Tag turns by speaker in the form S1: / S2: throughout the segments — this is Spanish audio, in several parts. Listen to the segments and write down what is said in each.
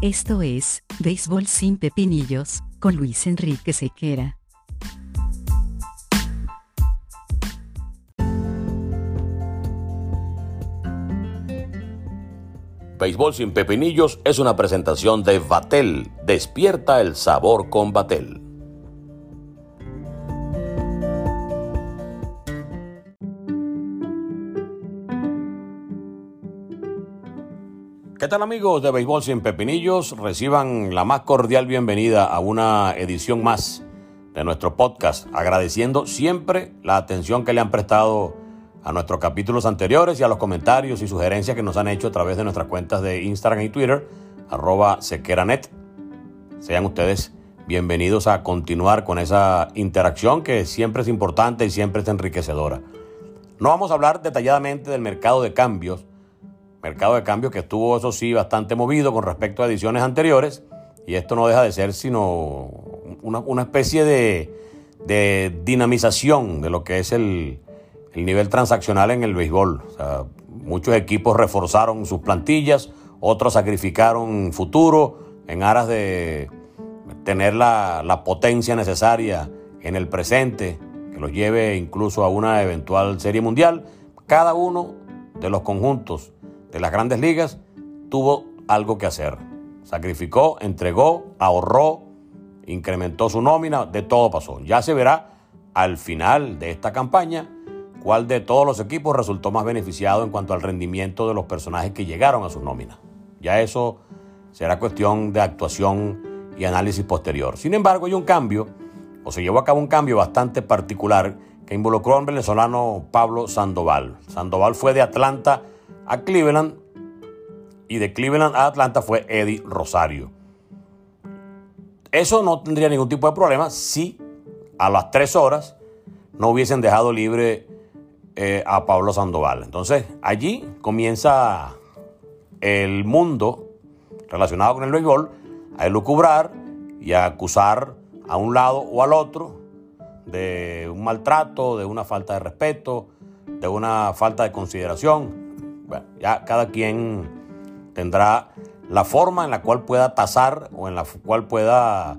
S1: Esto es, Béisbol sin Pepinillos, con Luis Enrique Sequera.
S2: Béisbol sin Pepinillos es una presentación de Vatel. Despierta el sabor con Vatel. ¿Qué tal amigos de Béisbol sin Pepinillos? Reciban la más cordial bienvenida a una edición más de nuestro podcast, agradeciendo siempre la atención que le han prestado a nuestros capítulos anteriores y a los comentarios y sugerencias que nos han hecho a través de nuestras cuentas de Instagram y Twitter, arroba sequeranet. Sean ustedes bienvenidos a continuar con esa interacción que siempre es importante y siempre es enriquecedora. No vamos a hablar detalladamente del mercado de cambios, Mercado de cambio que estuvo, eso sí, bastante movido con respecto a ediciones anteriores. Y esto no deja de ser sino una, especie de, dinamización de lo que es el, nivel transaccional en el béisbol. muchos equipos reforzaron sus plantillas, otros sacrificaron futuro en aras de tener la, la potencia necesaria en el presente, que los lleve incluso a una eventual serie mundial. Cada uno de los conjuntos de las grandes ligas tuvo algo que hacer. Sacrificó, entregó, ahorró, incrementó su nómina, de todo pasó. Ya se verá al final de esta campaña cuál de todos los equipos resultó más beneficiado en cuanto al rendimiento de los personajes que llegaron a sus nóminas. Ya eso será cuestión de actuación y análisis posterior. Sin embargo, hay un cambio, o se llevó a cabo un cambio bastante particular que involucró al venezolano Pablo Sandoval. Sandoval fue de Atlanta a Cleveland y de Cleveland a Atlanta fue Eddie Rosario. Eso no tendría ningún tipo de problema si a las tres horas no hubiesen dejado libre eh, a Pablo Sandoval. Entonces allí comienza el mundo relacionado con el béisbol a elucubrar y a acusar a un lado o al otro de un maltrato, de una falta de respeto, de una falta de consideración. Bueno, ya cada quien tendrá la forma en la cual pueda tasar o en la cual pueda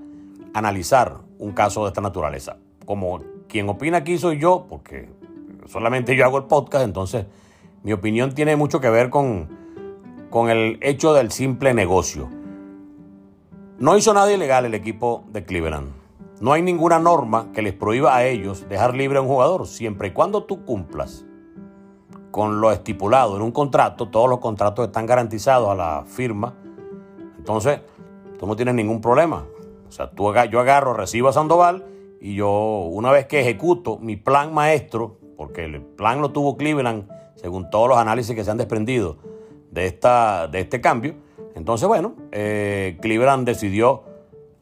S2: analizar un caso de esta naturaleza. Como quien opina aquí soy yo, porque solamente yo hago el podcast, entonces mi opinión tiene mucho que ver con, con el hecho del simple negocio. No hizo nada ilegal el equipo de Cleveland. No hay ninguna norma que les prohíba a ellos dejar libre a un jugador, siempre y cuando tú cumplas con lo estipulado en un contrato, todos los contratos están garantizados a la firma, entonces tú no tienes ningún problema. O sea, tú, yo agarro, recibo a Sandoval y yo una vez que ejecuto mi plan maestro, porque el plan lo tuvo Cleveland según todos los análisis que se han desprendido de, esta, de este cambio, entonces bueno, eh, Cleveland decidió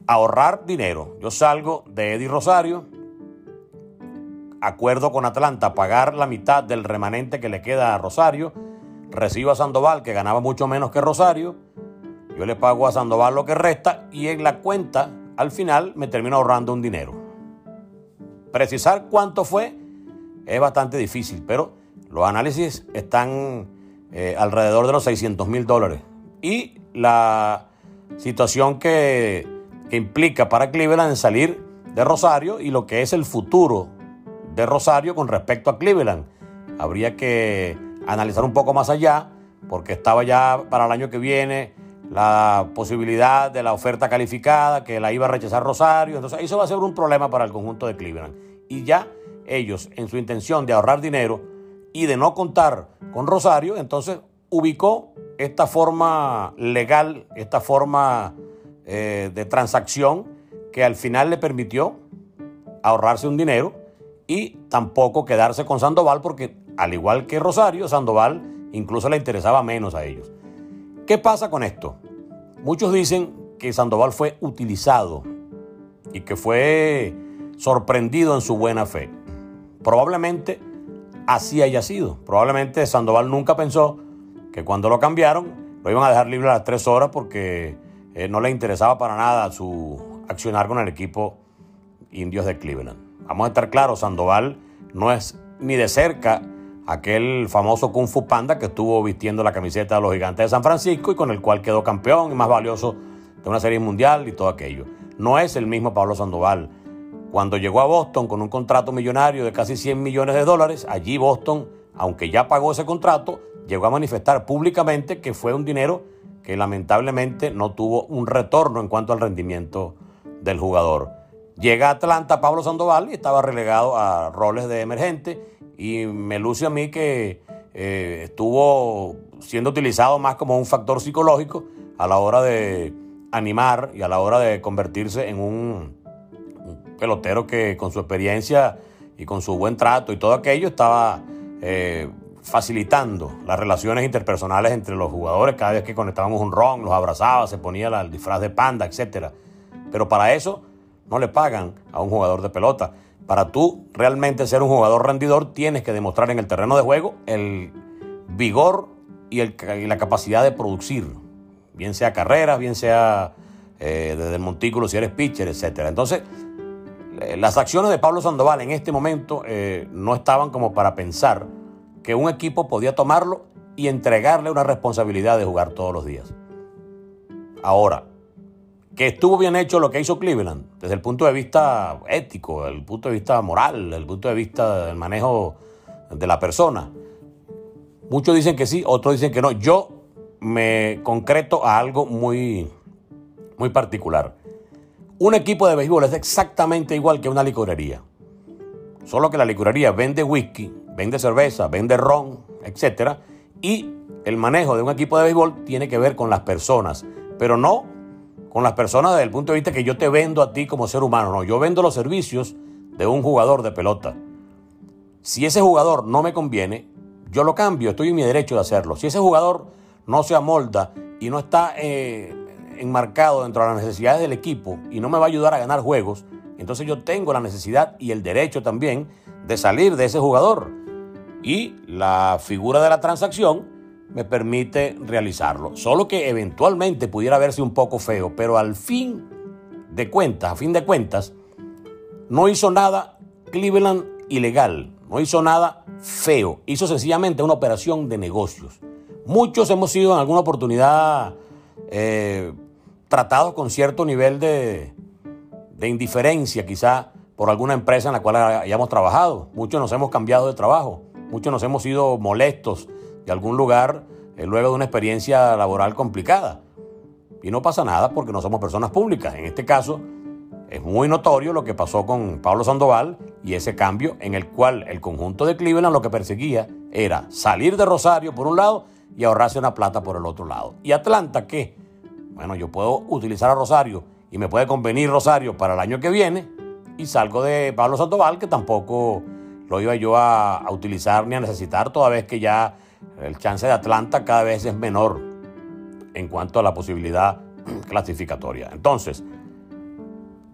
S2: ahorrar dinero. Yo salgo de Eddie Rosario, acuerdo con Atlanta, pagar la mitad del remanente que le queda a Rosario, recibo a Sandoval, que ganaba mucho menos que Rosario, yo le pago a Sandoval lo que resta y en la cuenta, al final, me termino ahorrando un dinero. Precisar cuánto fue es bastante difícil, pero los análisis están eh, alrededor de los 600 mil dólares. Y la situación que, que implica para Cleveland en salir de Rosario y lo que es el futuro de Rosario con respecto a Cleveland. Habría que analizar un poco más allá, porque estaba ya para el año que viene la posibilidad de la oferta calificada, que la iba a rechazar Rosario. Entonces, eso va a ser un problema para el conjunto de Cleveland. Y ya ellos, en su intención de ahorrar dinero y de no contar con Rosario, entonces ubicó esta forma legal, esta forma eh, de transacción que al final le permitió ahorrarse un dinero y tampoco quedarse con Sandoval porque al igual que Rosario, Sandoval incluso le interesaba menos a ellos. ¿Qué pasa con esto? Muchos dicen que Sandoval fue utilizado y que fue sorprendido en su buena fe. Probablemente así haya sido. Probablemente Sandoval nunca pensó que cuando lo cambiaron lo iban a dejar libre a las tres horas porque eh, no le interesaba para nada su accionar con el equipo indios de Cleveland. Vamos a estar claros, Sandoval no es ni de cerca aquel famoso Kung Fu Panda que estuvo vistiendo la camiseta de los gigantes de San Francisco y con el cual quedó campeón y más valioso de una serie mundial y todo aquello. No es el mismo Pablo Sandoval. Cuando llegó a Boston con un contrato millonario de casi 100 millones de dólares, allí Boston, aunque ya pagó ese contrato, llegó a manifestar públicamente que fue un dinero que lamentablemente no tuvo un retorno en cuanto al rendimiento del jugador. Llega a Atlanta Pablo Sandoval y estaba relegado a roles de emergente y me luce a mí que eh, estuvo siendo utilizado más como un factor psicológico a la hora de animar y a la hora de convertirse en un, pelotero que con su experiencia y con su buen trato y todo aquello estaba eh, facilitando las relaciones interpersonales entre los jugadores. Cada vez que conectábamos un ron, los abrazaba, se ponía el disfraz de panda, etc. Pero para eso no le pagan a un jugador de pelota. Para tú realmente ser un jugador rendidor, tienes que demostrar en el terreno de juego el vigor y, la capacidad de producir, bien sea carreras, bien sea eh, desde montículo si eres pitcher, etc. Entonces, eh, las acciones de Pablo Sandoval en este momento eh, no estaban como para pensar que un equipo podía tomarlo y entregarle una responsabilidad de jugar todos los días. Ahora, que estuvo bien hecho lo que hizo Cleveland, desde el punto de vista ético, el punto de vista moral, el punto de vista del manejo de la persona. Muchos dicen que sí, otros dicen que no. Yo me concreto a algo muy, muy particular. Un equipo de béisbol es exactamente igual que una licorería. Solo que la licorería vende whisky, vende cerveza, vende ron, etc. Y el manejo de un equipo de béisbol tiene que ver con las personas, pero no con las personas desde el punto de vista que yo te vendo a ti como ser humano, no, yo vendo los servicios de un jugador de pelota. Si ese jugador no me conviene, yo lo cambio, estoy en mi derecho de hacerlo. Si ese jugador no se amolda y no está eh, enmarcado dentro de las necesidades del equipo y no me va a ayudar a ganar juegos, entonces yo tengo la necesidad y el derecho también de salir de ese jugador y la figura de la transacción me permite realizarlo. Solo que eventualmente pudiera verse un poco feo, pero al fin de cuentas, a fin de cuentas, no hizo nada Cleveland ilegal, no hizo nada feo, hizo sencillamente una operación de negocios. Muchos hemos sido en alguna oportunidad eh, tratados con cierto nivel de, de indiferencia, quizá por alguna empresa en la cual hayamos trabajado. Muchos nos hemos cambiado de trabajo. Muchos nos hemos ido molestos de algún lugar eh, luego de una experiencia laboral complicada. Y no pasa nada porque no somos personas públicas. En este caso, es muy notorio lo que pasó con Pablo Sandoval y ese cambio en el cual el conjunto de Cleveland lo que perseguía era salir de Rosario por un lado y ahorrarse una plata por el otro lado. ¿Y Atlanta qué? Bueno, yo puedo utilizar a Rosario y me puede convenir Rosario para el año que viene y salgo de Pablo Sandoval que tampoco lo iba yo a, utilizar ni a necesitar, toda vez que ya el chance de Atlanta cada vez es menor en cuanto a la posibilidad clasificatoria. Entonces,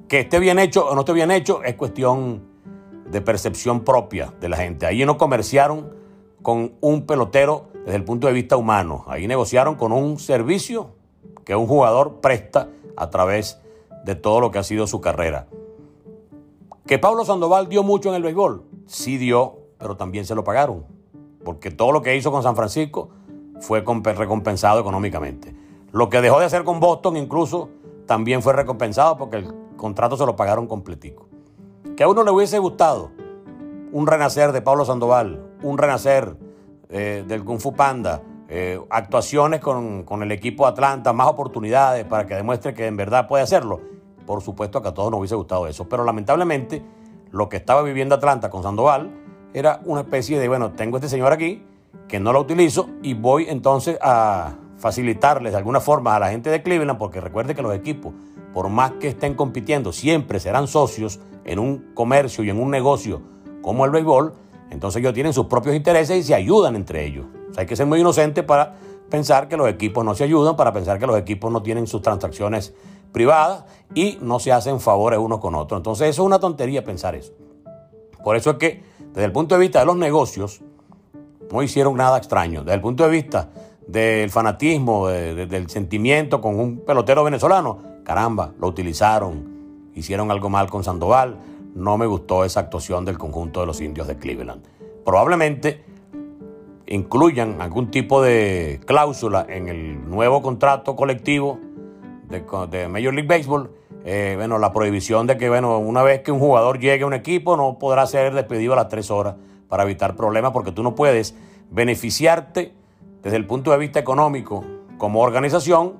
S2: que esté bien hecho o no esté bien hecho es cuestión de percepción propia de la gente. Ahí no comerciaron con un pelotero desde el punto de vista humano. Ahí negociaron con un servicio que un jugador presta a través de todo lo que ha sido su carrera. Que Pablo Sandoval dio mucho en el béisbol, sí dio, pero también se lo pagaron, porque todo lo que hizo con San Francisco fue recompensado económicamente. Lo que dejó de hacer con Boston incluso también fue recompensado porque el contrato se lo pagaron completico. Que a uno le hubiese gustado un renacer de Pablo Sandoval, un renacer eh, del Kung Fu Panda, eh, actuaciones con, con, el equipo Atlanta, más oportunidades para que demuestre que en verdad puede hacerlo. Por supuesto que a todos nos hubiese gustado eso, pero lamentablemente lo que estaba viviendo Atlanta con Sandoval era una especie de, bueno, tengo este señor aquí que no lo utilizo y voy entonces a facilitarles de alguna forma a la gente de Cleveland, porque recuerde que los equipos, por más que estén compitiendo, siempre serán socios en un comercio y en un negocio como el béisbol, entonces ellos tienen sus propios intereses y se ayudan entre ellos. hay que ser muy inocente para pensar que los equipos no se ayudan, para pensar que los equipos no tienen sus transacciones privadas y no se hacen favores unos con otros. Entonces eso es una tontería pensar eso. Por eso es que desde el punto de vista de los negocios no hicieron nada extraño. Desde el punto de vista del fanatismo, del sentimiento con un pelotero venezolano, caramba, lo utilizaron, hicieron algo mal con Sandoval. No me gustó esa actuación del conjunto de los indios de Cleveland. Probablemente incluyan algún tipo de cláusula en el nuevo contrato colectivo de, Major League Baseball, eh, bueno, la prohibición de que, bueno, una vez que un jugador llegue a un equipo, no podrá ser despedido a las tres horas para evitar problemas, porque tú no puedes beneficiarte desde el punto de vista económico como organización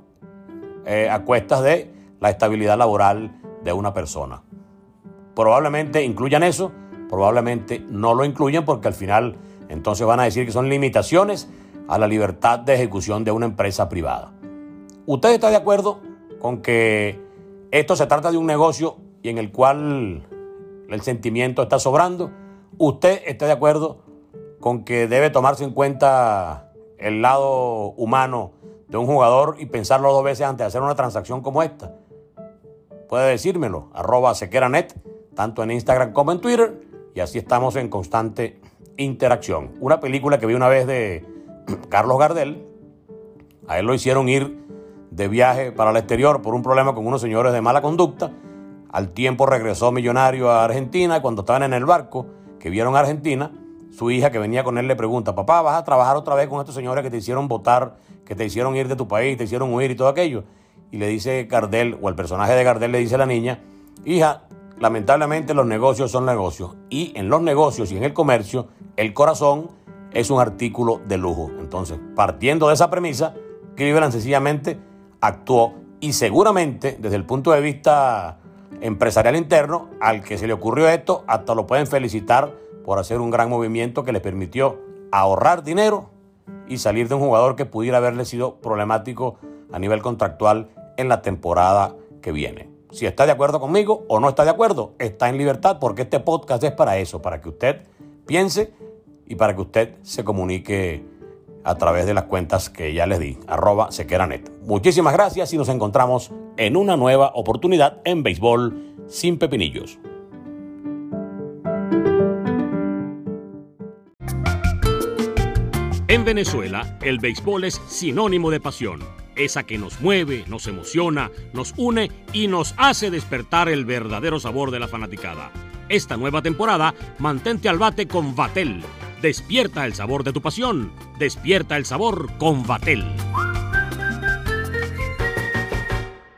S2: eh, a cuestas de la estabilidad laboral de una persona. Probablemente incluyan eso, probablemente no lo incluyen porque al final entonces van a decir que son limitaciones a la libertad de ejecución de una empresa privada. ¿Usted está de acuerdo con que esto se trata de un negocio y en el cual el sentimiento está sobrando? ¿Usted está de acuerdo con que debe tomarse en cuenta el lado humano de un jugador y pensarlo dos veces antes de hacer una transacción como esta? Puede decírmelo, arroba sequeranet, tanto en Instagram como en Twitter, y así estamos en constante interacción. Una película que vi una vez de Carlos Gardel, a él lo hicieron ir de viaje para el exterior por un problema con unos señores de mala conducta. Al tiempo regresó millonario a Argentina y cuando estaban en el barco que vieron a Argentina, su hija que venía con él le pregunta, papá, ¿vas a trabajar otra vez con estos señores que te hicieron votar, que te hicieron ir de tu país, te hicieron huir y todo aquello? Y le dice Gardel, o el personaje de Gardel le dice a la niña, hija, lamentablemente los negocios son negocios y en los negocios y en el comercio el corazón es un artículo de lujo. Entonces, partiendo de esa premisa, Cleveland sencillamente actuó y seguramente desde el punto de vista empresarial interno, al que se le ocurrió esto, hasta lo pueden felicitar por hacer un gran movimiento que le permitió ahorrar dinero y salir de un jugador que pudiera haberle sido problemático a nivel contractual en la temporada que viene. Si está de acuerdo conmigo o no está de acuerdo, está en libertad porque este podcast es para eso, para que usted piense y para que usted se comunique a través de las cuentas que ya les di, arroba sequeranet. Muchísimas gracias y nos encontramos en una nueva oportunidad en Béisbol sin Pepinillos.
S3: En Venezuela, el béisbol es sinónimo de pasión esa que nos mueve, nos emociona, nos une y nos hace despertar el verdadero sabor de la fanaticada. Esta nueva temporada, mantente al bate con Vatel. Despierta el sabor de tu pasión. Despierta el sabor con Vatel.